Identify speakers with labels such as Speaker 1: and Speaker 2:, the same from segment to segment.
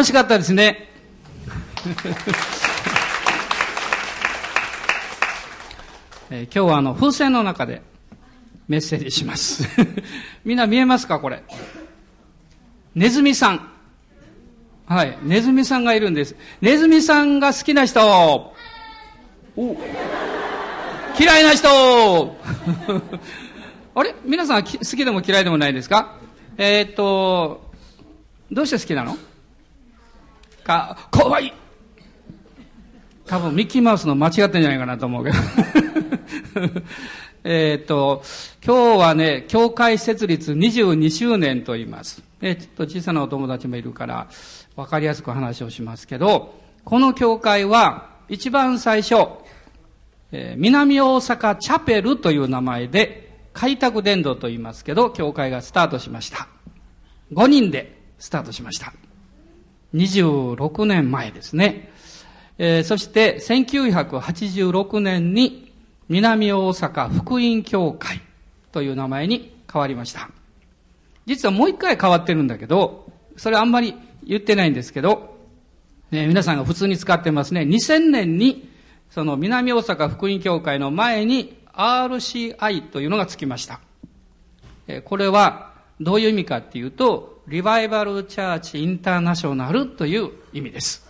Speaker 1: 楽しかったですね。えー、今日はあの風船の中でメッセージします。みんな見えますかこれ？ネズミさん。はい。ネズミさんがいるんです。ネズミさんが好きな人。お嫌いな人 あれ？皆さん好きでも嫌いでもないですか？えー、っと、どうして好きなの？か、かわい多分ミッキーマウスの間違ってんじゃないかなと思うけど えっと、今日はね、教会設立22周年と言います。ね、ちょっと小さなお友達もいるから、わかりやすく話をしますけど、この教会は、一番最初、えー、南大阪チャペルという名前で、開拓伝道と言いますけど、教会がスタートしました。5人でスタートしました。26年前ですね。えー、そして1986年に南大阪福音教会という名前に変わりました。実はもう一回変わってるんだけど、それあんまり言ってないんですけど、ね、皆さんが普通に使ってますね。2000年にその南大阪福音教会の前に RCI というのがつきました。えこれはどういう意味かっていうと、リバイバルチャーチインターナショナルという意味です。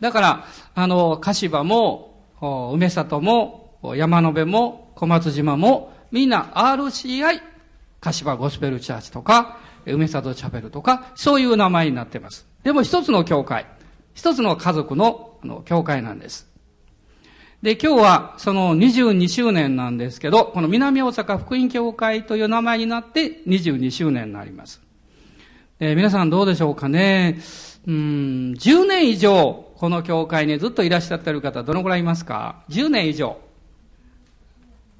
Speaker 1: だから、あの、柏も、梅里も、山野辺も、小松島も、みんな RCI、柏ゴスペルチャーチとか、梅里チャペルとか、そういう名前になっています。でも一つの教会、一つの家族のあの教会なんです。で、今日はその22周年なんですけど、この南大阪福音教会という名前になって22周年になります。えー、皆さんどうでしょうかね？うん、10年以上、この教会にずっといらっしゃってる方、どのくらいいますか ?10 年以上。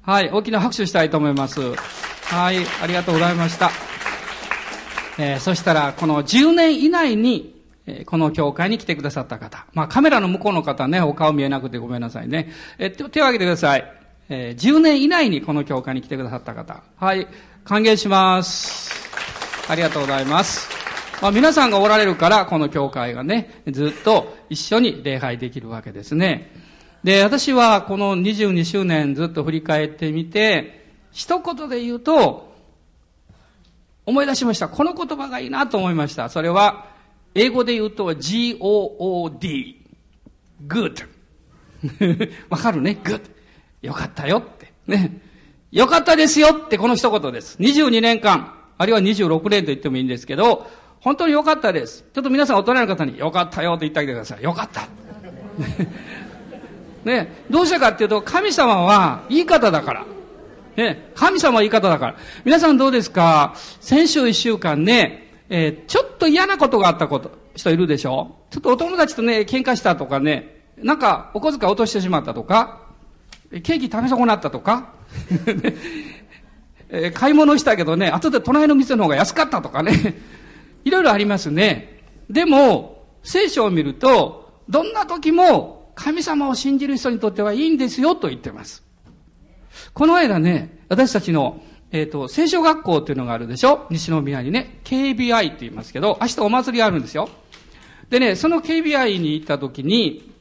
Speaker 1: はい、大きな拍手したいと思います。はい、ありがとうございました。えー、そしたら、この10年以内に、えー、この教会に来てくださった方。まあ、カメラの向こうの方ね、お顔見えなくてごめんなさいね。えー、手を挙げてください。えー、10年以内にこの教会に来てくださった方。はい、歓迎します。ありがとうございます。まあ、皆さんがおられるから、この教会がね、ずっと一緒に礼拝できるわけですね。で、私はこの22周年ずっと振り返ってみて、一言で言うと、思い出しました。この言葉がいいなと思いました。それは、英語で言うと G-O-O-D。good. わかるね ?good. よかったよって。ね。よかったですよってこの一言です。22年間、あるいは26年と言ってもいいんですけど、本当に良かったです。ちょっと皆さん大人の方に、良かったよと言ってあげてください。良かった。ね、どうしたかっていうと、神様はいい方だから。ね、神様はいい方だから。皆さんどうですか？先週一週間ね、えー、ちょっと嫌なことがあったこと、人いるでしょ？ちょっとお友達とね、喧嘩したとかね、なんかお小遣い落としてしまったとか、ケーキ食べ損なったとか、えー、買い物したけどね、後で隣の店の方が安かったとかね、いろいろありますね。でも、聖書を見ると、どんな時も神様を信じる人にとってはいいんですよと言ってます。この間ね、私たちの、えっ、ー、と、聖書学校っていうのがあるでしょ？西宮にね。KBI って言いますけど、明日お祭りがあるんですよ。でね、その KBI に行った時に、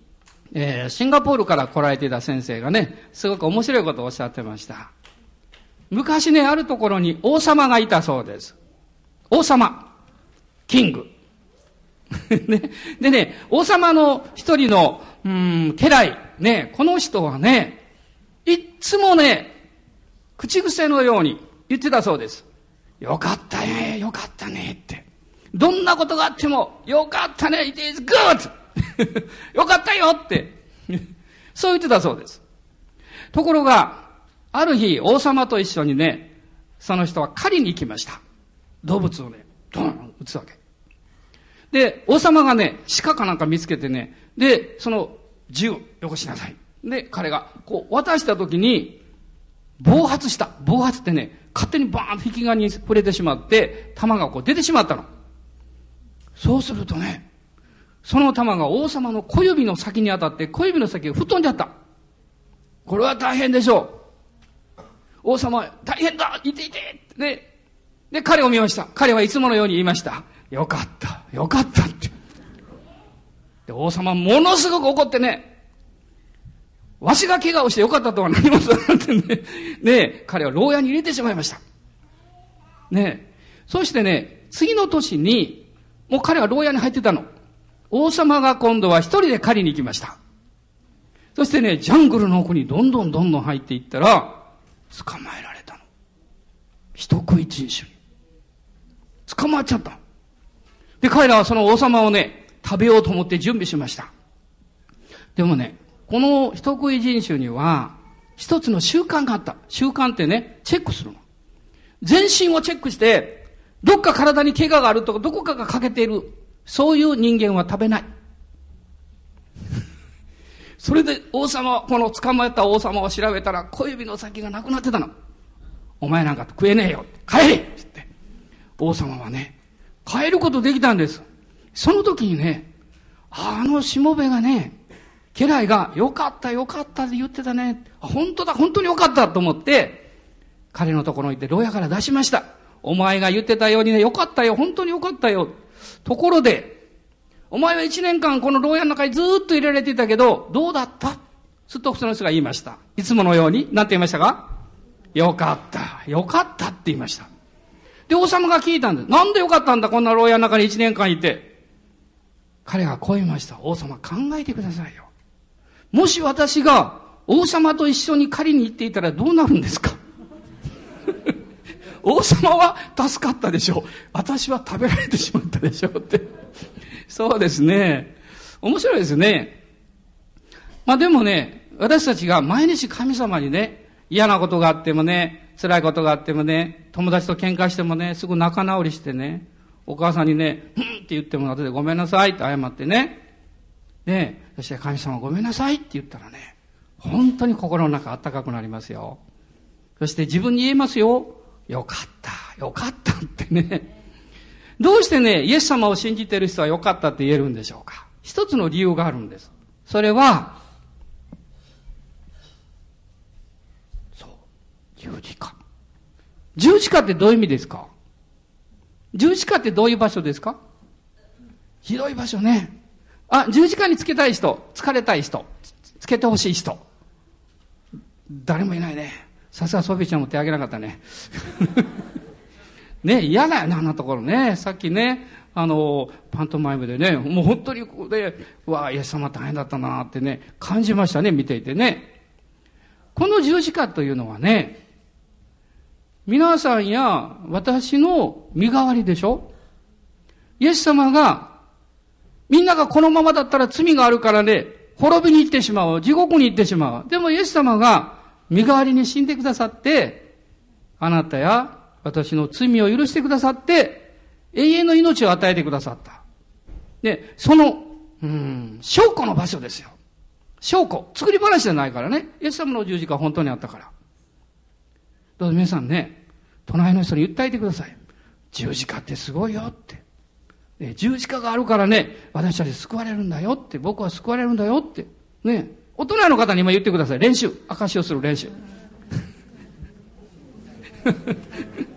Speaker 1: えー、シンガポールから来られていた先生がね、すごく面白いことをおっしゃってました。昔ね、あるところに王様がいたそうです。王様。キング。ね、でね、王様の一人の、うん、家来、ね、この人はね、いっつもね、口癖のように言ってたそうです。よかったね、よかったねって。どんなことがあっても、よかったね、it is good! よかったよって。そう言ってたそうです。ところが、ある日、王様と一緒にね、その人は狩りに行きました。動物をね、ドーン撃つわけ。で、王様がね、鹿かなんか見つけてね、で、その銃をよこしなさい。で、彼がこう渡した時に、暴発した。暴発ってね、勝手にバーンと引き金に触れてしまって、弾がこう出てしまったの。そうするとね、その弾が王様の小指の先に当たって、小指の先が吹っ飛んじゃった。これは大変でしょう。王様、大変だいていてで、で、彼を見ました。彼はいつものように言いました。よかった、よかったって。で、王様ものすごく怒ってね、わしが怪我をしてよかったとは何もそうなってね、ね彼は牢屋に入れてしまいました。ねそしてね、次の年に、もう彼は牢屋に入ってたの。王様が今度は一人で狩りに行きました。そしてね、ジャングルの奥にどんどんどんどん入っていったら、捕まえられたの。人食い人種に。捕まっちゃった。で、彼らはその王様をね、食べようと思って準備しました。でもね、この人食い人種には、一つの習慣があった。習慣ってね、チェックするの。全身をチェックして、どっか体に怪我があるとか、どこかが欠けている。そういう人間は食べない。それで王様、この捕まえた王様を調べたら小指の先がなくなってたの。お前なんか食えねえよ。帰れって言って。王様はね、帰ることできたんです。その時にね、あのしもべがね、家来が、よかった、よかったって言ってたね。本当だ、本当によかったと思って、彼のところに行って牢屋から出しました。お前が言ってたようにね、よかったよ、本当によかったよ。ところで、お前は一年間この牢屋の中にずっと入れられていたけど、どうだった？すっと普通の人が言いました。いつものように、なんて言いましたか？よかった。よかったって言いました。で、王様が聞いたんです。なんでよかったんだ？こんな牢屋の中に一年間いて。彼がこう言いました。王様考えてくださいよ。もし私が王様と一緒に狩りに行っていたらどうなるんですか？王様は助かったでしょう。私は食べられてしまったでしょうって。そうですね。面白いですね。まあでもね、私たちが毎日神様にね、嫌なことがあってもね、辛いことがあってもね、友達と喧嘩してもね、すぐ仲直りしてね、お母さんにね、うんって言っても後でごめんなさいって謝ってね、ね、そして神様ごめんなさいって言ったらね、本当に心の中あったかくなりますよ。そして自分に言えますよ。よかった、よかったってね。どうしてね、イエス様を信じている人は良かったって言えるんでしょうか？一つの理由があるんです。それは、そう、十字架。十字架ってどういう意味ですか？十字架ってどういう場所ですか？広い場所ね。あ、十字架につけたい人、疲れたい人、つけてほしい人。誰もいないね。さすがソフィーちゃんも手挙げなかったね。ね、嫌だよね、あんなところね。さっきね、あの、パントマイムでね、もう本当にここで、うわイエス様大変だったなってね、感じましたね、見ていてね。この十字架というのはね、皆さんや私の身代わりでしょ？イエス様が、みんながこのままだったら罪があるからね、滅びに行ってしまう。地獄に行ってしまう。でもイエス様が身代わりに死んでくださって、あなたや私の罪を許してくださって、永遠の命を与えてくださった。で、その、うん、証拠の場所ですよ。証拠。作り話じゃないからね。イエス様の十字架は本当にあったから。どうぞ皆さんね、隣の人に訴えてください。十字架ってすごいよって。ね、十字架があるからね、私たち救われるんだよって、僕は救われるんだよって。ね、大人の方に今言ってください。練習。証しをする練習。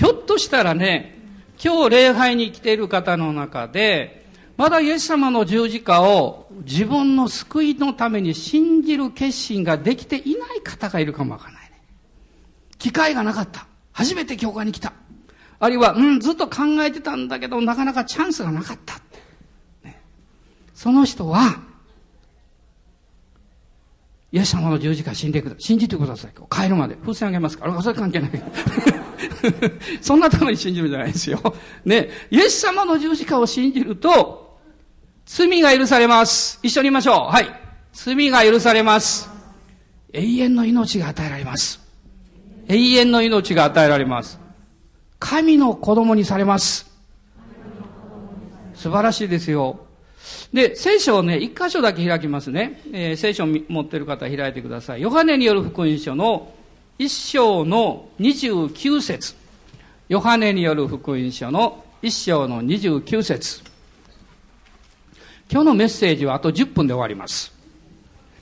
Speaker 1: ひょっとしたらね、今日礼拝に来ている方の中で、まだイエス様の十字架を自分の救いのために信じる決心ができていない方がいるかもわからないね。機会がなかった。初めて教会に来た。あるいは、うん、ずっと考えてたんだけど、なかなかチャンスがなかった。ね、その人は、イエス様の十字架信じてください。信じてください。帰るまで。風船あげますから。それ関係ない。そんなために信じるんじゃないですよ。ね。イエス様の十字架を信じると、罪が許されます。一緒に言いましょう。はい。罪が許されます。永遠の命が与えられます。永遠の命が与えられます。神の子供にされます。素晴らしいですよ。で、聖書をね、一箇所だけ開きますね。えー、聖書を持ってる方開いてください。ヨハネによる福音書の一章の29節ヨハネによる福音書の一章の29節今日のメッセージはあと10分で終わります。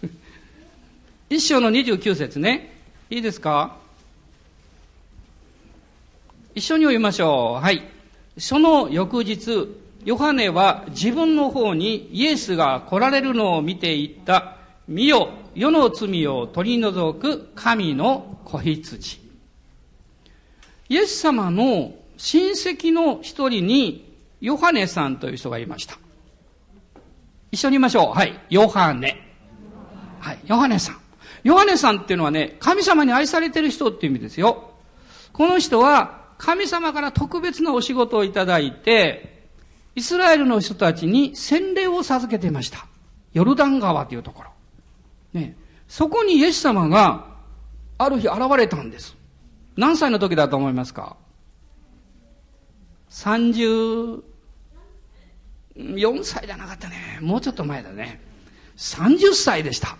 Speaker 1: 一章の29節ね。いいですか？一緒に読みましょう。はい。その翌日、ヨハネは自分の方にイエスが来られるのを見ていった。見よ、世の罪を取り除く神の子羊。イエス様の親戚の一人にヨハネさんという人がいました。一緒に言いましょう。はい。ヨハネ。はい。ヨハネさん。ヨハネさんっていうのはね、神様に愛されてる人っていう意味ですよ。この人は神様から特別なお仕事をいただいて、イスラエルの人たちに洗礼を授けていました。ヨルダン川というところ。ね。そこにイエス様がある日現れたんです。何歳の時だと思いますか ?34 歳じゃなかったね。もうちょっと前だね。30歳でした。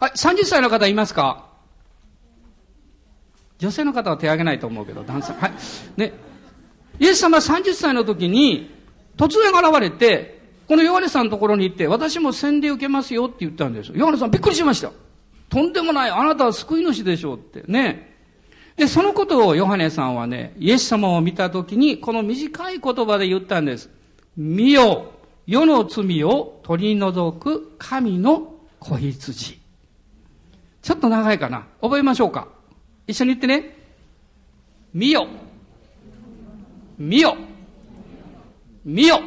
Speaker 1: はい、30歳の方いますか？女性の方は手挙げないと思うけど、男性。はい。ね。イエス様は30歳の時に、突然現れて、このヨハネさんのところに行って、私も洗礼受けますよって言ったんです。ヨハネさんびっくりしました。とんでもない、あなたは救い主でしょうってね。で、そのことをヨハネさんはね、イエス様を見たときに、この短い言葉で言ったんです。見よ、世の罪を取り除く神の子羊。ちょっと長いかな。覚えましょうか。一緒に言ってね。見よ。見よ。見よ。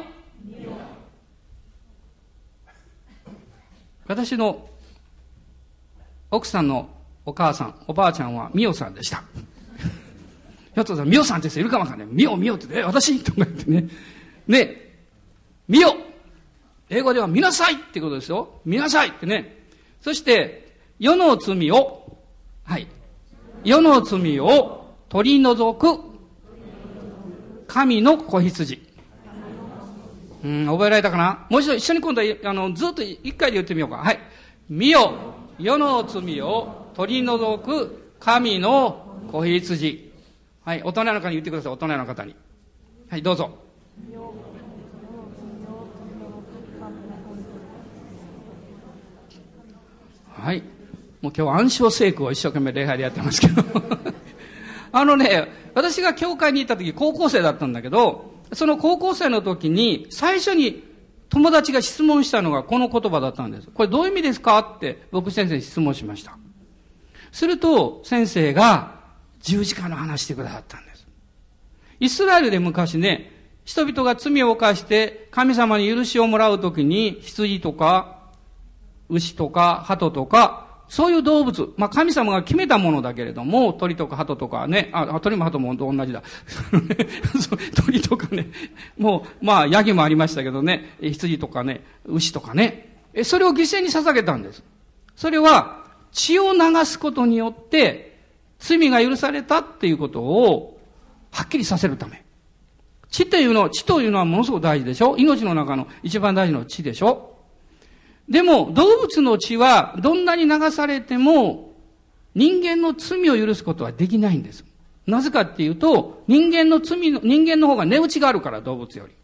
Speaker 1: 私の奥さんのお母さん、おばあちゃんはミオさんでした。ひょっとしたらミオさんって人いるかもわかんない。ミオ、ミオって、え、私？とか言ってね。ね、ミオ英語では見なさいってことですよ。見なさいってね。そして、世の罪を、はい。世の罪を取り除く神の子羊。うん、覚えられたかな？もう一度一緒に今度は、あの、ずっと一回で言ってみようか。はい。見よ、世の罪を取り除く神の子羊。はい、大人の方に言ってください、大人の方に。はい、どうぞ。はい。もう今日暗唱聖句を一生懸命礼拝でやってますけど。あのね、私が教会に行った時高校生だったんだけど、その高校生の時に最初に友達が質問したのがこの言葉だったんです。これどういう意味ですかって僕先生に質問しました。すると先生が十字架の話してくださったんです。イスラエルで昔ね、人々が罪を犯して神様に許しをもらうときに羊とか牛とか鳩とかそういう動物、まあ神様が決めたものだけれども、鳥とか鳩とかね、あ、鳥も鳩も同じだ。鳥とかね、もう、まあヤギもありましたけどね、羊とかね、牛とかね、それを犠牲に捧げたんです。それは、血を流すことによって、罪が許されたっていうことを、はっきりさせるため。血というのは、血というのはものすごく大事でしょ命の中の一番大事な血でしょでも、動物の血はどんなに流されても、人間の罪を許すことはできないんです。なぜかっていうと、人間の罪の、人間の方が値打ちがあるから、動物より。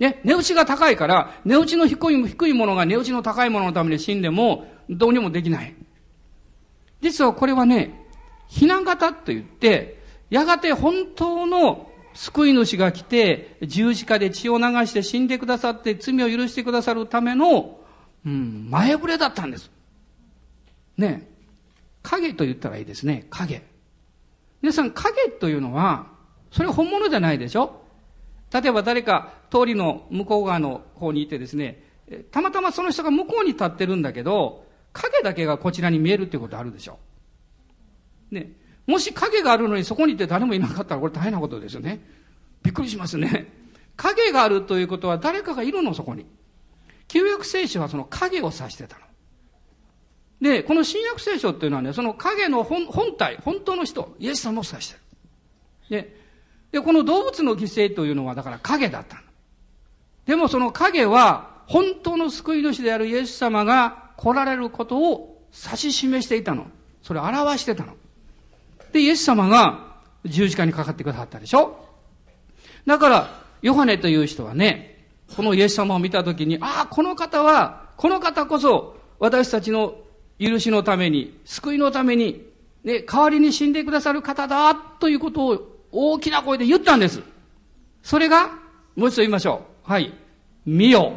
Speaker 1: ね、値打ちが高いから、値打ちの低い、低いものが値打ちの高いもののために死んでも、どうにもできない。実はこれはね、避難型と言って、やがて本当の救い主が来て、十字架で血を流して死んでくださって罪を許してくださるためのうん、前触れだったんです。ね影と言ったらいいですね。影。皆さん、影というのは、それ本物じゃないでしょ例えば誰か通りの向こう側の方にいてですね、たまたまその人が向こうに立ってるんだけど、影だけがこちらに見えるっていうことあるでしょね。もし影があるのにそこにいて誰もいなかったらこれ大変なことですよね。びっくりしますね。影があるということは誰かがいるの、そこに。旧約聖書はその影を指してたの。で、この新約聖書っていうのはね、その影の本体、本当の人、イエス様を指してる。で、で、この動物の犠牲というのはだから影だったの。でもその影は、本当の救い主であるイエス様が来られることを指し示していたの。それを表してたの。で、イエス様が十字架にかかってくださったでしょだから、ヨハネという人はね、このイエス様を見たときに、ああ、この方は、この方こそ、私たちの許しのために、救いのために、ね、代わりに死んでくださる方だ、ということを大きな声で言ったんです。それが、もう一度言いましょう。はい。見よ。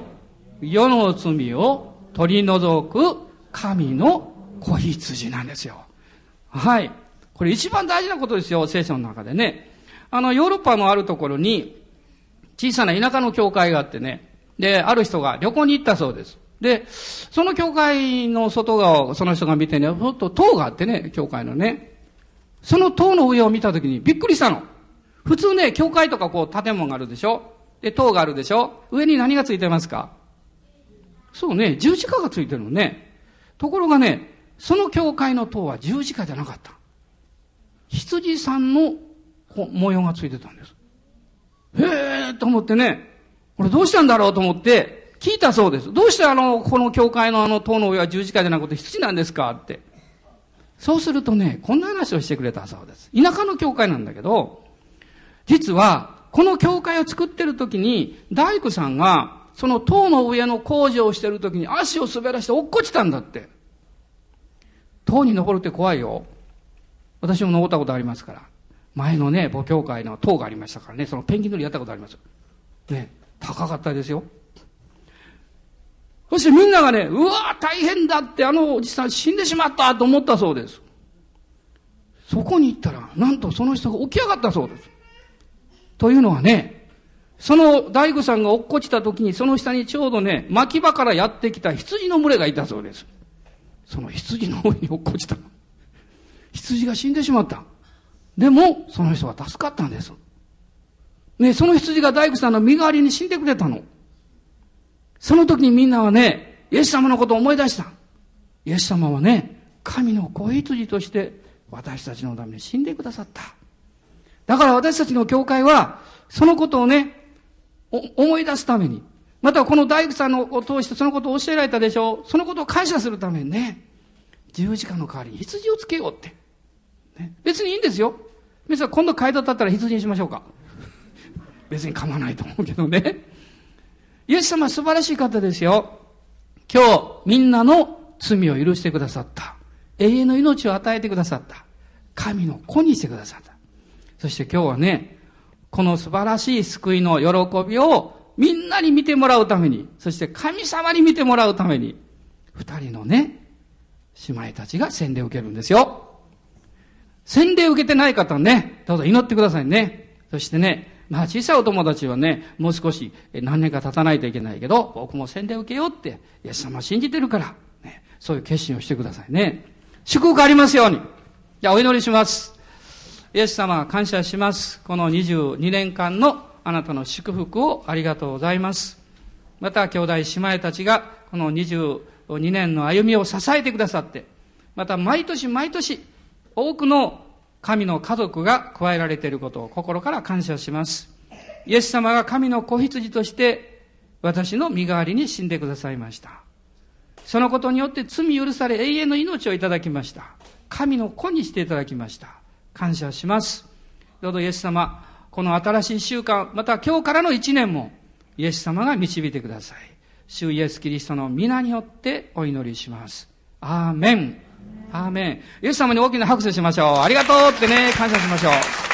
Speaker 1: 世の罪を取り除く神の子羊なんですよ。はい。これ一番大事なことですよ、聖書の中でね。あの、ヨーロッパのあるところに、小さな田舎の教会があってね、で、ある人が旅行に行ったそうです。で、その教会の外側をその人が見てね、ほっと塔があってね、教会のね。その塔の上を見たときにびっくりしたの。普通ね、教会とかこう建物があるでしょで、塔があるでしょ上に何がついてますか？そうね、十字架がついてるのね。ところがね、その教会の塔は十字架じゃなかった。羊さんの模様がついてたんです。へえと思ってね、これどうしたんだろうと思って聞いたそうです。どうしてあの、この教会のあの塔の上は十字架じゃなくて羊なんですかって。そうするとね、こんな話をしてくれたそうです。田舎の教会なんだけど、実は、この教会を作ってる時に、大工さんが、その塔の上の工事をしてる時に足を滑らして落っこちたんだって。塔に登るって怖いよ。私も登ったことありますから。前のね、母教会の塔がありましたからね、そのペンギン乗りやったことあります。ね、高かったですよ。そしてみんながね、うわ大変だってあのおじさん死んでしまったと思ったそうです。そこに行ったら、なんとその人が起き上がったそうです。というのはね、その大工さんが落っこちた時にその下にちょうどね、牧場からやってきた羊の群れがいたそうです。その羊の上に落っこちた。羊が死んでしまった。でも、その人は助かったんです。ね、その羊が大工さんの身代わりに死んでくれたの。その時にみんなはね、イエス様のことを思い出した。イエス様はね、神の子羊として私たちのために死んでくださった。だから私たちの教会は、そのことをね、思い出すために、またこの大工さんのを通してそのことを教えられたでしょう。そのことを感謝するためにね、十字架の代わりに羊をつけようって。ね、別にいいんですよ。皆さん今度街道立ったら羊にしましょうか。別に構わないと思うけどね。イエス様素晴らしい方ですよ。今日、みんなの罪を許してくださった。永遠の命を与えてくださった。神の子にしてくださった。そして今日はね、この素晴らしい救いの喜びをみんなに見てもらうために、そして神様に見てもらうために、二人のね、姉妹たちが洗礼を受けるんですよ。洗礼を受けてない方はね、どうぞ祈ってくださいね。そしてね、まあ小さいお友達はね、もう少し何年か経たないといけないけど、僕も洗礼を受けようって、イエス様信じてるから、ね、そういう決心をしてくださいね。祝福ありますように。じゃあお祈りします。イエス様感謝します。この22年間のあなたの祝福をありがとうございます。また兄弟姉妹たちがこの22年の歩みを支えてくださって、また毎年毎年多くの神の家族が加えられていることを心から感謝します。イエス様が神の子羊として私の身代わりに死んでくださいました。そのことによって罪許され永遠の命をいただきました。神の子にしていただきました。感謝します。どうぞイエス様、この新しい習慣、また今日からの一年も、イエス様が導いてください。主イエス・キリストの皆によってお祈りします。アーメン。アーメン。イエス様に大きな拍手しましょう。ありがとうってね、感謝しましょう。